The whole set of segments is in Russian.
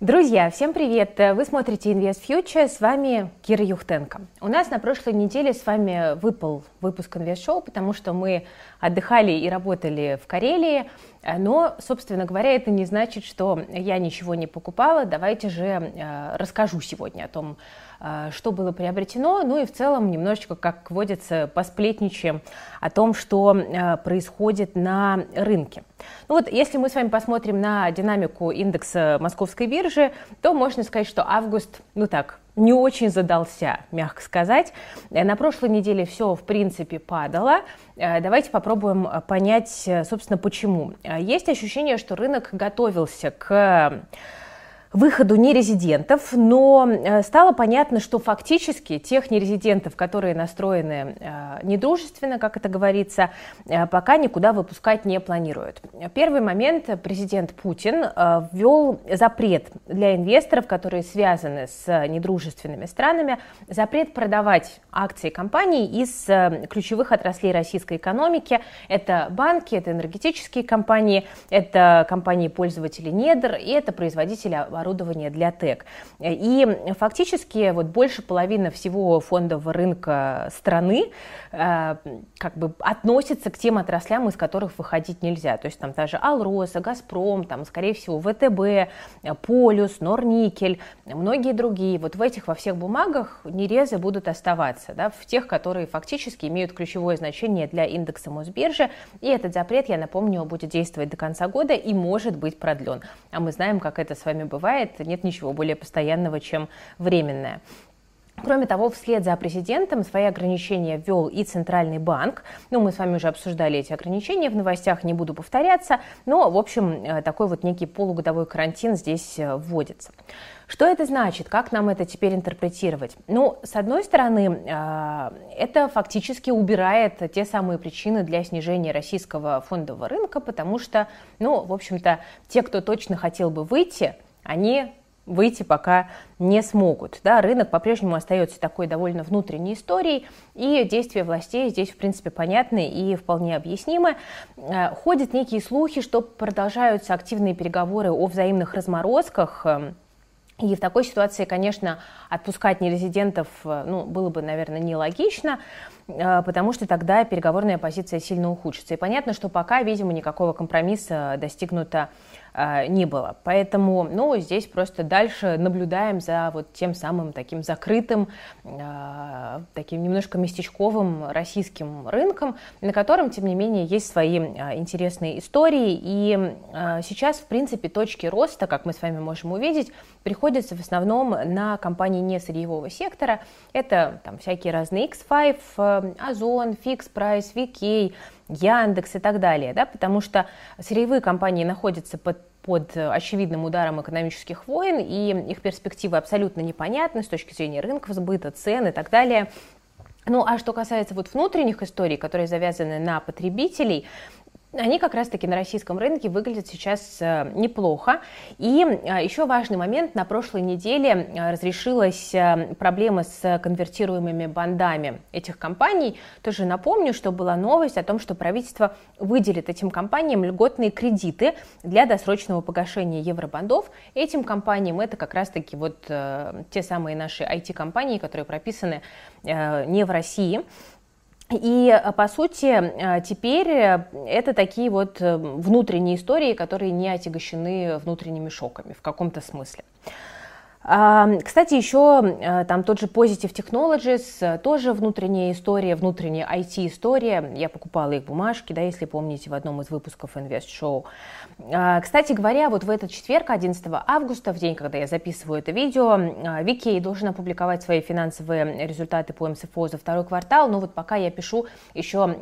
Друзья, всем привет! Вы смотрите Invest Future, с вами Кира Юхтенко. У нас на прошлой неделе с вами выпал выпуск Invest Show, потому что мы отдыхали и работали в Карелии, но, собственно говоря, это не значит, что я ничего не покупала. Давайте же э, расскажу сегодня о том, э, что было приобретено, ну и в целом немножечко, как водится, посплетничаем о том, что э, происходит на рынке. Ну вот, если мы с вами посмотрим на динамику индекса московской биржи, то можно сказать, что август, ну так, не очень задался, мягко сказать. Э, на прошлой неделе все, в принципе, падало. Э, давайте попробуем понять, собственно, почему. Э, есть ощущение, что рынок готовился к выходу нерезидентов, но э, стало понятно, что фактически тех нерезидентов, которые настроены э, недружественно, как это говорится, э, пока никуда выпускать не планируют. Первый момент президент Путин ввел запрет для инвесторов, которые связаны с недружественными странами, запрет продавать акции компаний из ключевых отраслей российской экономики. Это банки, это энергетические компании, это компании-пользователи недр и это производители оборудования оборудование для ТЭК. И фактически вот больше половины всего фондового рынка страны э, как бы относится к тем отраслям, из которых выходить нельзя. То есть там даже Алроса, Газпром, там, скорее всего, ВТБ, Полюс, Норникель, многие другие. Вот в этих во всех бумагах нерезы будут оставаться, да, в тех, которые фактически имеют ключевое значение для индекса Мосбиржи. И этот запрет, я напомню, будет действовать до конца года и может быть продлен. А мы знаем, как это с вами бывает бывает, нет ничего более постоянного, чем временное. Кроме того, вслед за президентом свои ограничения ввел и Центральный банк. Ну, мы с вами уже обсуждали эти ограничения в новостях, не буду повторяться, но, в общем, э, такой вот некий полугодовой карантин здесь э, вводится. Что это значит? Как нам это теперь интерпретировать? Ну, с одной стороны, э, это фактически убирает те самые причины для снижения российского фондового рынка, потому что, ну, в общем-то, те, кто точно хотел бы выйти, они выйти пока не смогут. Да, рынок по-прежнему остается такой довольно внутренней историей, и действия властей здесь, в принципе, понятны и вполне объяснимы. Э, ходят некие слухи, что продолжаются активные переговоры о взаимных разморозках эм, и в такой ситуации, конечно, отпускать нерезидентов э, ну, было бы, наверное, нелогично, э, потому что тогда переговорная позиция сильно ухудшится. И понятно, что пока, видимо, никакого компромисса достигнуто э, не было. Поэтому, ну, здесь просто дальше наблюдаем за вот тем самым таким закрытым, таким немножко местечковым российским рынком, на котором, тем не менее, есть свои интересные истории. И сейчас, в принципе, точки роста, как мы с вами можем увидеть, приходятся в основном на компании не сырьевого сектора. Это там всякие разные X5, э, Озон, Fix Price, VK, Яндекс и так далее, да, потому что сырьевые компании находятся под под очевидным ударом экономических войн, и их перспективы абсолютно непонятны с точки зрения рынков сбыта, цен и так далее. Ну, а что касается вот внутренних историй, которые завязаны на потребителей, они как раз-таки на российском рынке выглядят сейчас э, неплохо. И э, еще важный момент, на прошлой неделе э, разрешилась проблема с конвертируемыми бандами этих компаний. Тоже напомню, что была новость о том, что правительство выделит этим компаниям льготные кредиты для досрочного погашения евробандов. Этим компаниям это как раз-таки вот те самые наши IT-компании, которые прописаны не в России. И, э, по сути, э, теперь э, это такие вот внутренние истории, которые не отягощены внутренними шоками в каком-то смысле. Кстати, еще э, там тот же Positive Technologies, э, тоже внутренняя история, внутренняя IT-история. Я покупала их бумажки, да, если помните, в одном из выпусков Invest Show. Кстати говоря, вот в этот четверг, 11 августа, в день, когда я записываю это видео, Вики должен опубликовать свои финансовые результаты по МСФО за второй квартал, но вот пока я пишу, еще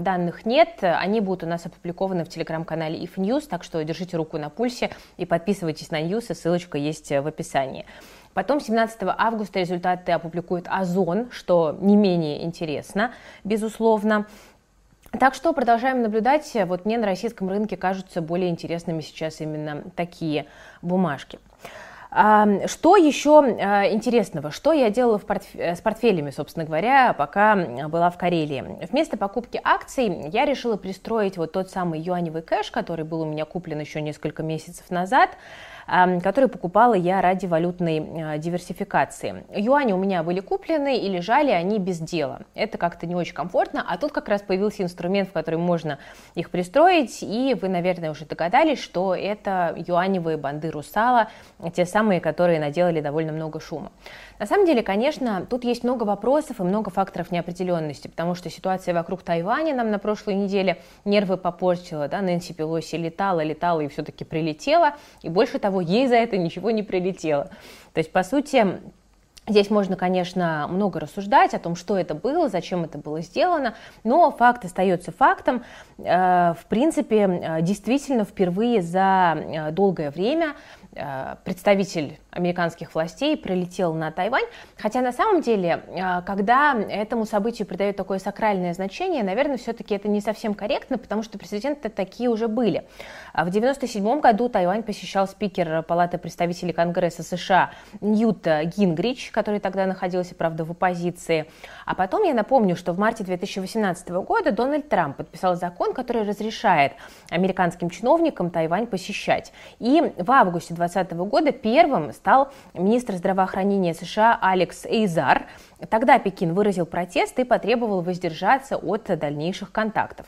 данных нет, они будут у нас опубликованы в телеграм-канале If News, так что держите руку на пульсе и подписывайтесь на News, ссылочка есть в описании. Потом 17 августа результаты опубликует Озон, что не менее интересно, безусловно. Так что продолжаем наблюдать. Вот мне на российском рынке кажутся более интересными сейчас именно такие бумажки. Что еще а, интересного? Что я делала портф... с портфелями, собственно говоря, пока была в Карелии? Вместо покупки акций я решила пристроить вот тот самый юаневый кэш, который был у меня куплен еще несколько месяцев назад. Которые покупала я ради валютной диверсификации. Юани у меня были куплены и лежали они без дела. Это как-то не очень комфортно, а тут как раз появился инструмент, в который можно их пристроить, и вы, наверное, уже догадались, что это юаневые банды Русала, те самые, которые наделали довольно много шума. На самом деле, конечно, тут есть много вопросов и много факторов неопределенности, потому что ситуация вокруг Тайваня нам на прошлой неделе нервы попортила, да, Нэнси Пелоси летала, летала и все-таки прилетела, и больше того, ей за это ничего не прилетело. То есть, по сути, Здесь можно, конечно, много рассуждать о том, что это было, зачем это было сделано, но факт остается фактом. Э, в принципе, э, действительно, впервые за э, долгое время представитель американских властей прилетел на Тайвань. Хотя на самом деле, э, когда этому событию придают такое сакральное значение, наверное, все-таки это не совсем корректно, потому что прецеденты такие уже были. А в 1997 году Тайвань посещал спикер Палаты представителей Конгресса США Ньют Гингрич, который тогда находился, правда, в оппозиции. А потом я напомню, что в марте 2018 года Дональд Трамп подписал закон, который разрешает американским чиновникам Тайвань посещать. И в августе 2020 года первым стал министр здравоохранения США Алекс Эйзар. Тогда Пекин выразил протест и потребовал воздержаться от дальнейших контактов.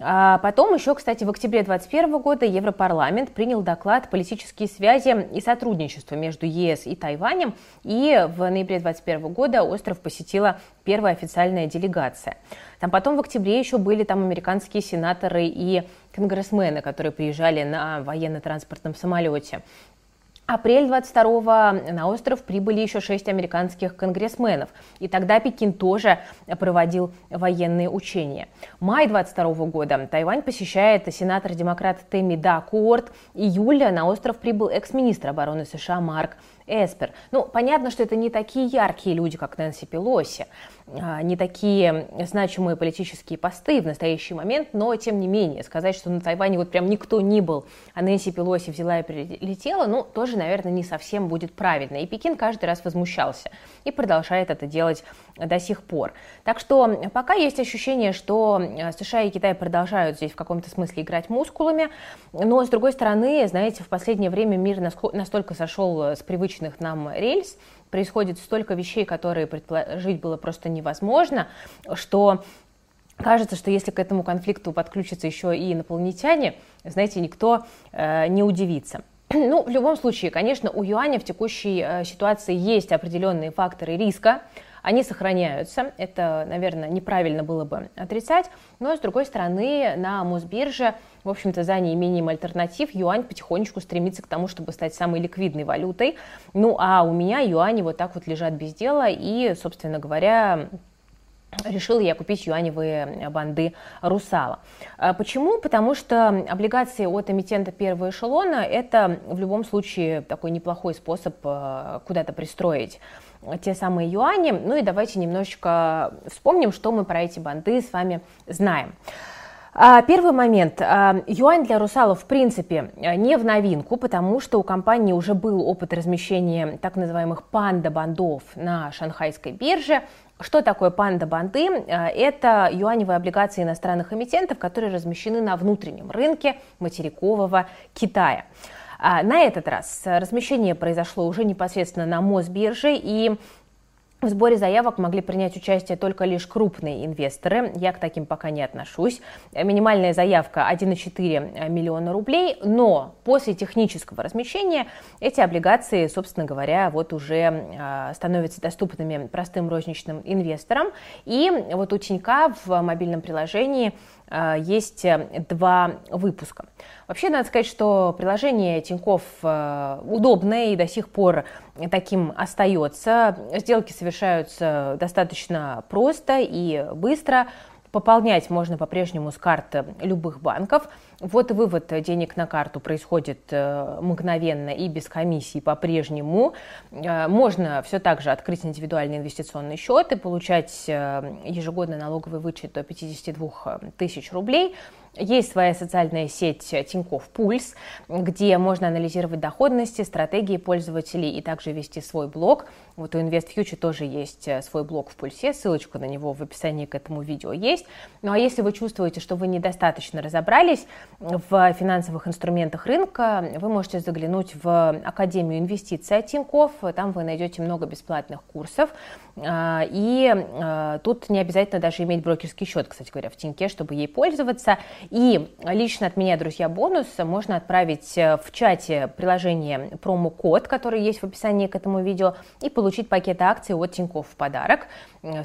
А потом еще, кстати, в октябре 2021 года Европарламент принял доклад «Политические связи и сотрудничество между ЕС и Тайванем», и в ноябре 2021 года остров посетила первая официальная делегация. Там потом в октябре еще были там американские сенаторы и конгрессмены, которые приезжали на военно-транспортном самолете. Апрель 22 на остров прибыли еще шесть американских конгрессменов, и тогда Пекин тоже проводил военные учения. Май 22 года Тайвань посещает сенатор-демократ Тэмми Дакуорт. Июля на остров прибыл экс-министр обороны США Марк Эспер. Ну, понятно, что это не такие яркие люди, как Нэнси Пелоси, не такие значимые политические посты в настоящий момент, но тем не менее, сказать, что на Тайване вот прям никто не был, а Нэнси Пелоси взяла и прилетела, ну, тоже, наверное, не совсем будет правильно. И Пекин каждый раз возмущался и продолжает это делать до сих пор. Так что пока есть ощущение, что США и Китай продолжают здесь в каком-то смысле играть мускулами, но, с другой стороны, знаете, в последнее время мир настолько сошел с привычных нам рельс, происходит столько вещей, которые предположить было просто невозможно, что кажется, что если к этому конфликту подключатся еще и инопланетяне, знаете, никто э, не удивится. Ну, в любом случае, конечно, у юаня в текущей э, ситуации есть определенные факторы риска, они сохраняются. Это, наверное, неправильно было бы отрицать. Но, с другой стороны, на Мосбирже, в общем-то, за неимением альтернатив, юань потихонечку стремится к тому, чтобы стать самой ликвидной валютой. Ну, а у меня юани вот так вот лежат без дела. И, собственно говоря, решила я купить юаневые банды «Русала». А почему? Потому что облигации от эмитента первого эшелона – это в любом случае такой неплохой способ э, куда-то пристроить те самые юани. Ну и давайте немножечко вспомним, что мы про эти банды с вами знаем. А, первый момент. А, юань для русалов в принципе не в новинку, потому что у компании уже был опыт размещения так называемых панда-бандов на шанхайской бирже. Что такое панда-банды? А, это юаневые облигации иностранных эмитентов, которые размещены на внутреннем рынке материкового Китая. А, на этот раз размещение произошло уже непосредственно на Мосбирже, и в сборе заявок могли принять участие только лишь крупные инвесторы. Я к таким пока не отношусь. Минимальная заявка 1,4 миллиона рублей, но после технического размещения эти облигации, собственно говоря, вот уже а, становятся доступными простым розничным инвесторам. И вот у Тинька в мобильном приложении есть два выпуска. Вообще, надо сказать, что приложение Тиньков э, удобное и до сих пор таким остается. Сделки совершаются достаточно просто и быстро. Пополнять можно по-прежнему с карт любых банков. Вот вывод денег на карту происходит э, мгновенно и без комиссии по-прежнему. Э, можно все так же открыть индивидуальный инвестиционный счет и получать ежегодный налоговый вычет до 52 тысяч рублей. Есть своя социальная сеть Тинькофф Пульс, где можно анализировать доходности, стратегии пользователей и также вести свой блог. Вот у InvestFuture тоже есть э, свой блог в Пульсе, ссылочка на него в описании к этому видео есть. Ну а если вы чувствуете, что вы недостаточно разобрались в финансовых инструментах рынка, вы можете заглянуть в Академию инвестиций от Тинькофф, там вы найдете много бесплатных курсов, а, и а, тут не обязательно даже иметь брокерский счет, кстати говоря, в Тиньке, чтобы ей пользоваться. И лично от меня, друзья, бонус можно отправить э, в чате приложение промокод, который есть в описании к этому видео, и получить пакет акций от Тинькофф в подарок.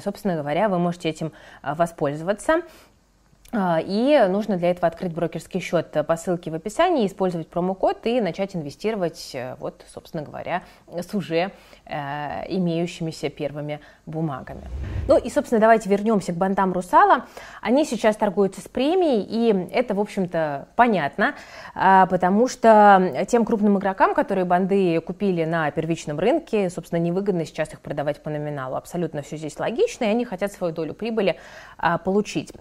Собственно говоря, вы можете этим а, воспользоваться. А, и нужно для этого открыть брокерский счет по ссылке в описании, использовать промокод и начать инвестировать, э, вот, собственно говоря, с уже э, имеющимися первыми бумагами. Ну и, собственно, давайте вернемся к бандам Русала. Они сейчас торгуются с премией, и это, в общем-то, понятно, э, потому что тем крупным игрокам, которые банды купили на первичном рынке, собственно, невыгодно сейчас их продавать по номиналу. Абсолютно все здесь логично, и они хотят свою долю прибыли э, получить.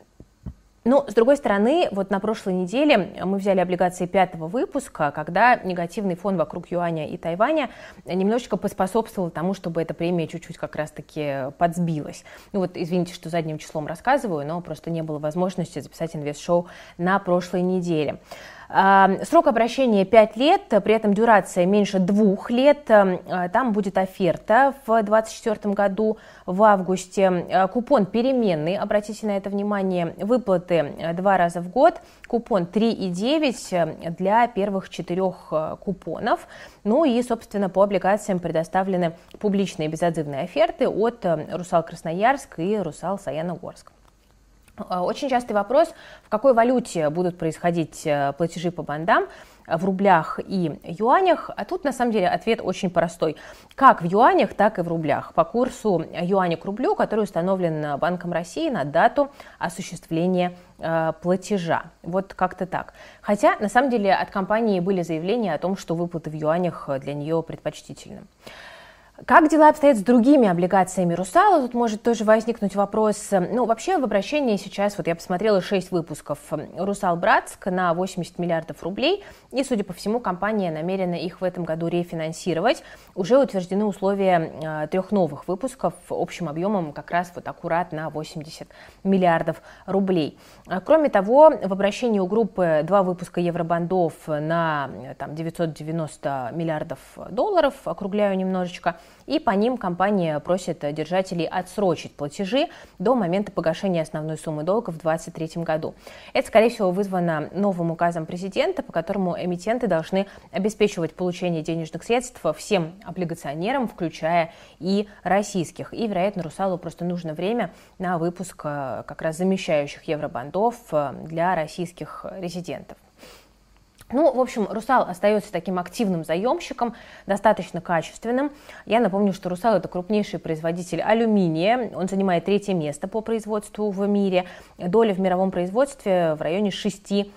Но, с другой стороны, вот на прошлой неделе мы взяли облигации пятого выпуска, когда негативный фон вокруг юаня и Тайваня немножечко поспособствовал тому, чтобы эта премия чуть-чуть как раз-таки подсбилась. Ну вот, извините, что задним числом рассказываю, но просто не было возможности записать инвест-шоу на прошлой неделе. Срок обращения 5 лет, при этом дюрация меньше двух лет. А, там будет оферта в 2024 году в августе. А, купон переменный, обратите на это внимание. Выплаты два раза в год. Купон 3,9 для первых четырех купонов. Ну и, собственно, по облигациям предоставлены публичные безотзывные оферты от Русал Красноярск и Русал Саяногорск. Э, очень частый вопрос, в какой валюте будут происходить э, платежи по бандам, в рублях и юанях, а тут на самом деле ответ очень простой. Как в юанях, так и в рублях. По курсу юаня к рублю, который установлен Банком России на дату осуществления э, платежа. Вот как-то так. Хотя, на самом деле, от компании были заявления о том, что выплаты в юанях для нее предпочтительны. Как дела обстоят с другими облигациями Русала? Тут может тоже возникнуть вопрос. Ну, вообще в обращении сейчас, вот я посмотрела 6 выпусков Русал Братск на 80 миллиардов рублей, и, судя по всему, компания намерена их в этом году рефинансировать. Уже утверждены условия э, трех новых выпусков общим объемом как раз вот аккурат на 80 миллиардов рублей. Кроме того, в обращении у группы два выпуска евробандов на там, 990 миллиардов долларов, округляю немножечко, и по ним компания просит держателей отсрочить платежи до момента погашения основной суммы долга в 2023 году. Это, скорее всего, вызвано новым указом президента, по которому эмитенты должны обеспечивать получение денежных средств всем облигационерам, включая и российских. И, вероятно, Русалу просто нужно время на выпуск э, как раз замещающих евробандов э, для российских резидентов. Ну, в общем, Русал остается таким активным заемщиком, достаточно качественным. Я напомню, что Русал это крупнейший производитель алюминия. Он занимает третье место по производству в мире. Доля в мировом производстве в районе 6%.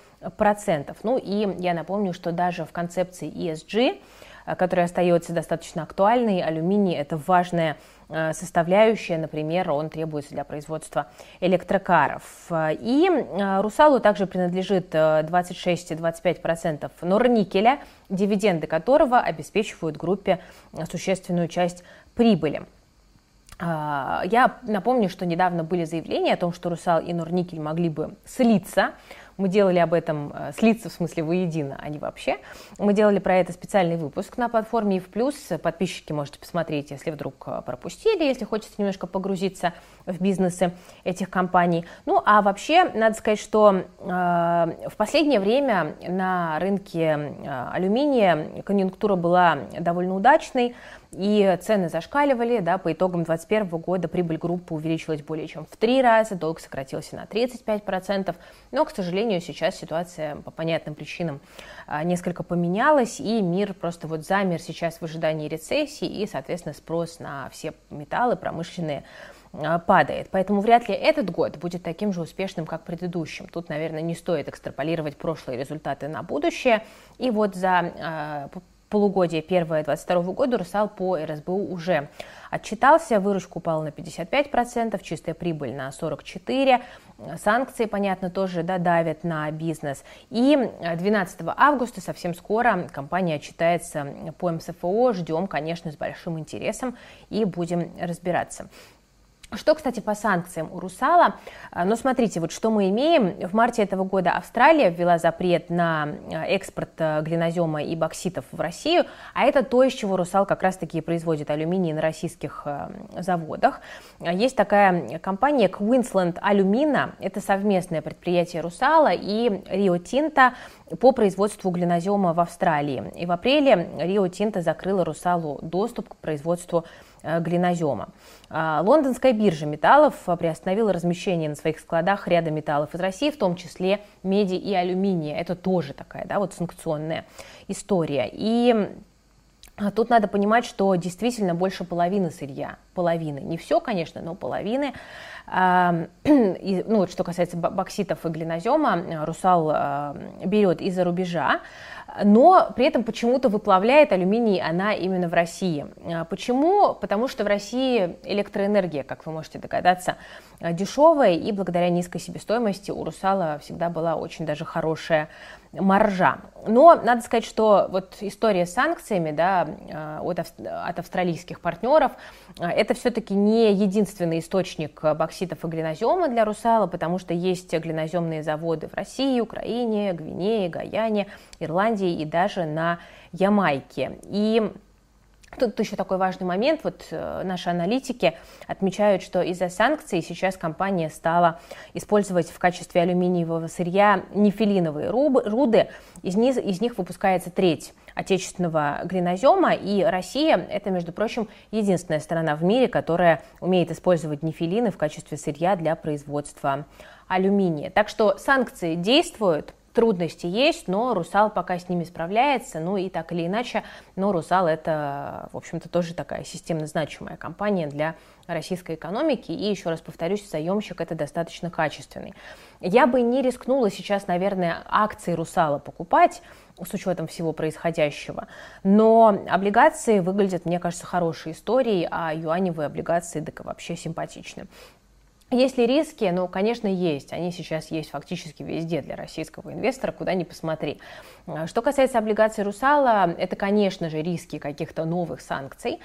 Ну и я напомню, что даже в концепции ESG, э, которая остается достаточно актуальной, алюминий это важная составляющая, например, он требуется для производства электрокаров. И э, Русалу также принадлежит 26-25% э, норникеля, дивиденды которого обеспечивают группе существенную часть прибыли. Я напомню, что недавно были заявления о том, что Русал и Норникель могли бы слиться. Мы делали об этом, э, слиться в смысле воедино, а не вообще. Мы делали про это специальный выпуск на платформе и в плюс. Подписчики можете посмотреть, если вдруг э, пропустили, если хочется немножко погрузиться в бизнесы этих компаний. Ну, а вообще, надо сказать, что э, в последнее время на рынке э, алюминия конъюнктура была довольно удачной и цены зашкаливали, да, по итогам 2021 года прибыль группы увеличилась более чем в три раза, долг сократился на 35%, но, к сожалению, сейчас ситуация по понятным причинам а, несколько поменялась, и мир просто вот замер сейчас в ожидании рецессии, и, соответственно, спрос на все металлы промышленные а, падает. Поэтому вряд ли этот год будет таким же успешным, как предыдущим. Тут, наверное, не стоит экстраполировать прошлые результаты на будущее. И вот за а, полугодие первое 2022 года Русал по РСБУ уже отчитался, выручка упала на 55%, чистая прибыль на 44%, санкции, понятно, тоже да, давят на бизнес. И 12 августа, совсем скоро, компания отчитается по МСФО, ждем, конечно, с большим интересом и будем разбираться. Что, кстати, по санкциям у Русала? А, ну, смотрите, вот что мы имеем. В марте этого года Австралия ввела запрет на а, экспорт а, глинозема и бокситов в Россию, а это то, из чего Русал как раз-таки производит алюминий на российских заводах. Есть такая компания Queensland Alumina, это совместное предприятие Русала и Rio Tinto по производству глинозема в Австралии. И в апреле Rio Tinto закрыла Русалу доступ к производству Э, глинозема. А, лондонская биржа металлов приостановила размещение на своих складах ряда металлов из России, в том числе меди и алюминия. Это тоже такая да, вот санкционная история. И Тут надо понимать, что действительно больше половины сырья, половины, не все, конечно, но половины, а, и, ну, вот что касается бокситов и глинозема, Русал берет из-за рубежа, но при этом почему-то выплавляет алюминий она именно в России. А, почему? Потому что в России электроэнергия, как вы можете догадаться, а, дешевая, и благодаря низкой себестоимости у «Русала» всегда была очень даже хорошая маржа. Но надо сказать, что вот история с санкциями да, а, от, от австралийских партнеров, это все-таки не единственный источник бокситов и глинозема для «Русала», потому что есть глиноземные заводы в России, Украине, Гвинее, Гаяне, Ирландии и даже на Ямайке. И Тут еще такой важный момент. Вот э, наши аналитики отмечают, что из-за санкций сейчас компания стала использовать в качестве алюминиевого сырья нефилиновые руды. Из них, из них выпускается треть отечественного глинозема, и Россия – это, между прочим, единственная страна в мире, которая умеет использовать нефилины в качестве сырья для производства алюминия. Так что санкции действуют, трудности есть, но Русал пока с ними справляется, ну и так или иначе, но Русал это, в общем-то, тоже такая системно значимая компания для российской экономики, и еще раз повторюсь, заемщик это достаточно качественный. Я бы не рискнула сейчас, наверное, акции Русала покупать, с учетом всего происходящего. Но облигации выглядят, мне кажется, хорошей историей, а юаневые облигации так вообще симпатичны. Есть ли риски? Ну, конечно, есть. Они сейчас есть фактически везде для российского инвестора, куда ни посмотри. А, что касается облигаций «Русала», это, конечно же, риски каких-то новых санкций,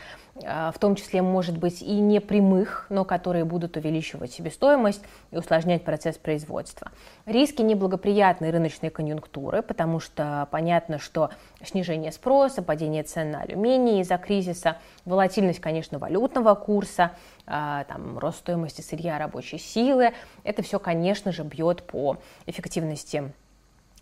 а, в том числе, может быть, и не прямых, но которые будут увеличивать себестоимость и усложнять процесс производства. Риски неблагоприятной рыночной конъюнктуры, потому что понятно, что снижение спроса, падение цен на алюминий из-за кризиса, волатильность, конечно, валютного курса, а, там, рост стоимости сырья рабочей силы, это все, конечно же, бьет по эффективности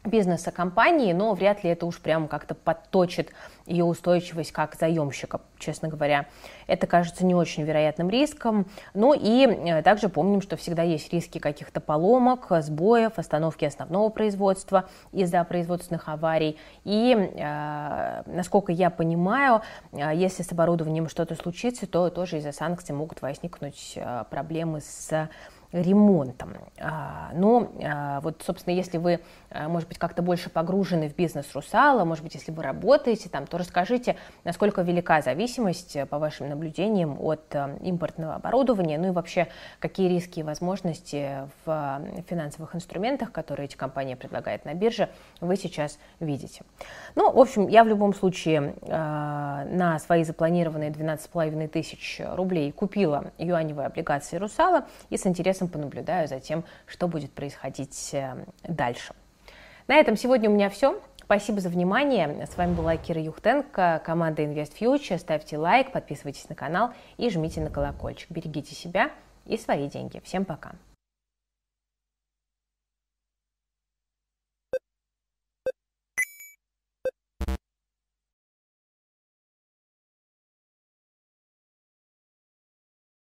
бизнеса компании, но вряд ли это уж прям как-то подточит ее устойчивость как заемщика, честно говоря. Это кажется не очень вероятным риском. Ну и э, также помним, что всегда есть риски каких-то поломок, сбоев, остановки основного производства из-за производственных аварий. И, э, насколько я понимаю, э, если с оборудованием что-то случится, то тоже из-за санкций могут возникнуть проблемы с ремонтом. А, но а, вот, собственно, если вы, а, может быть, как-то больше погружены в бизнес Русала, может быть, если вы работаете там, то расскажите, насколько велика зависимость, по вашим наблюдениям, от импортного оборудования, ну и вообще, какие риски и возможности в финансовых инструментах, которые эти компании предлагают на бирже, вы сейчас видите. Ну, в общем, я в любом случае на свои запланированные 12,5 тысяч рублей купила юаневые облигации Русала и с интересом интересом понаблюдаю за тем, что будет происходить э, дальше. На этом сегодня у меня все. Спасибо за внимание. С вами была Кира Юхтенко, команда Invest Future. Ставьте лайк, подписывайтесь на канал и жмите на колокольчик. Берегите себя и свои деньги. Всем пока.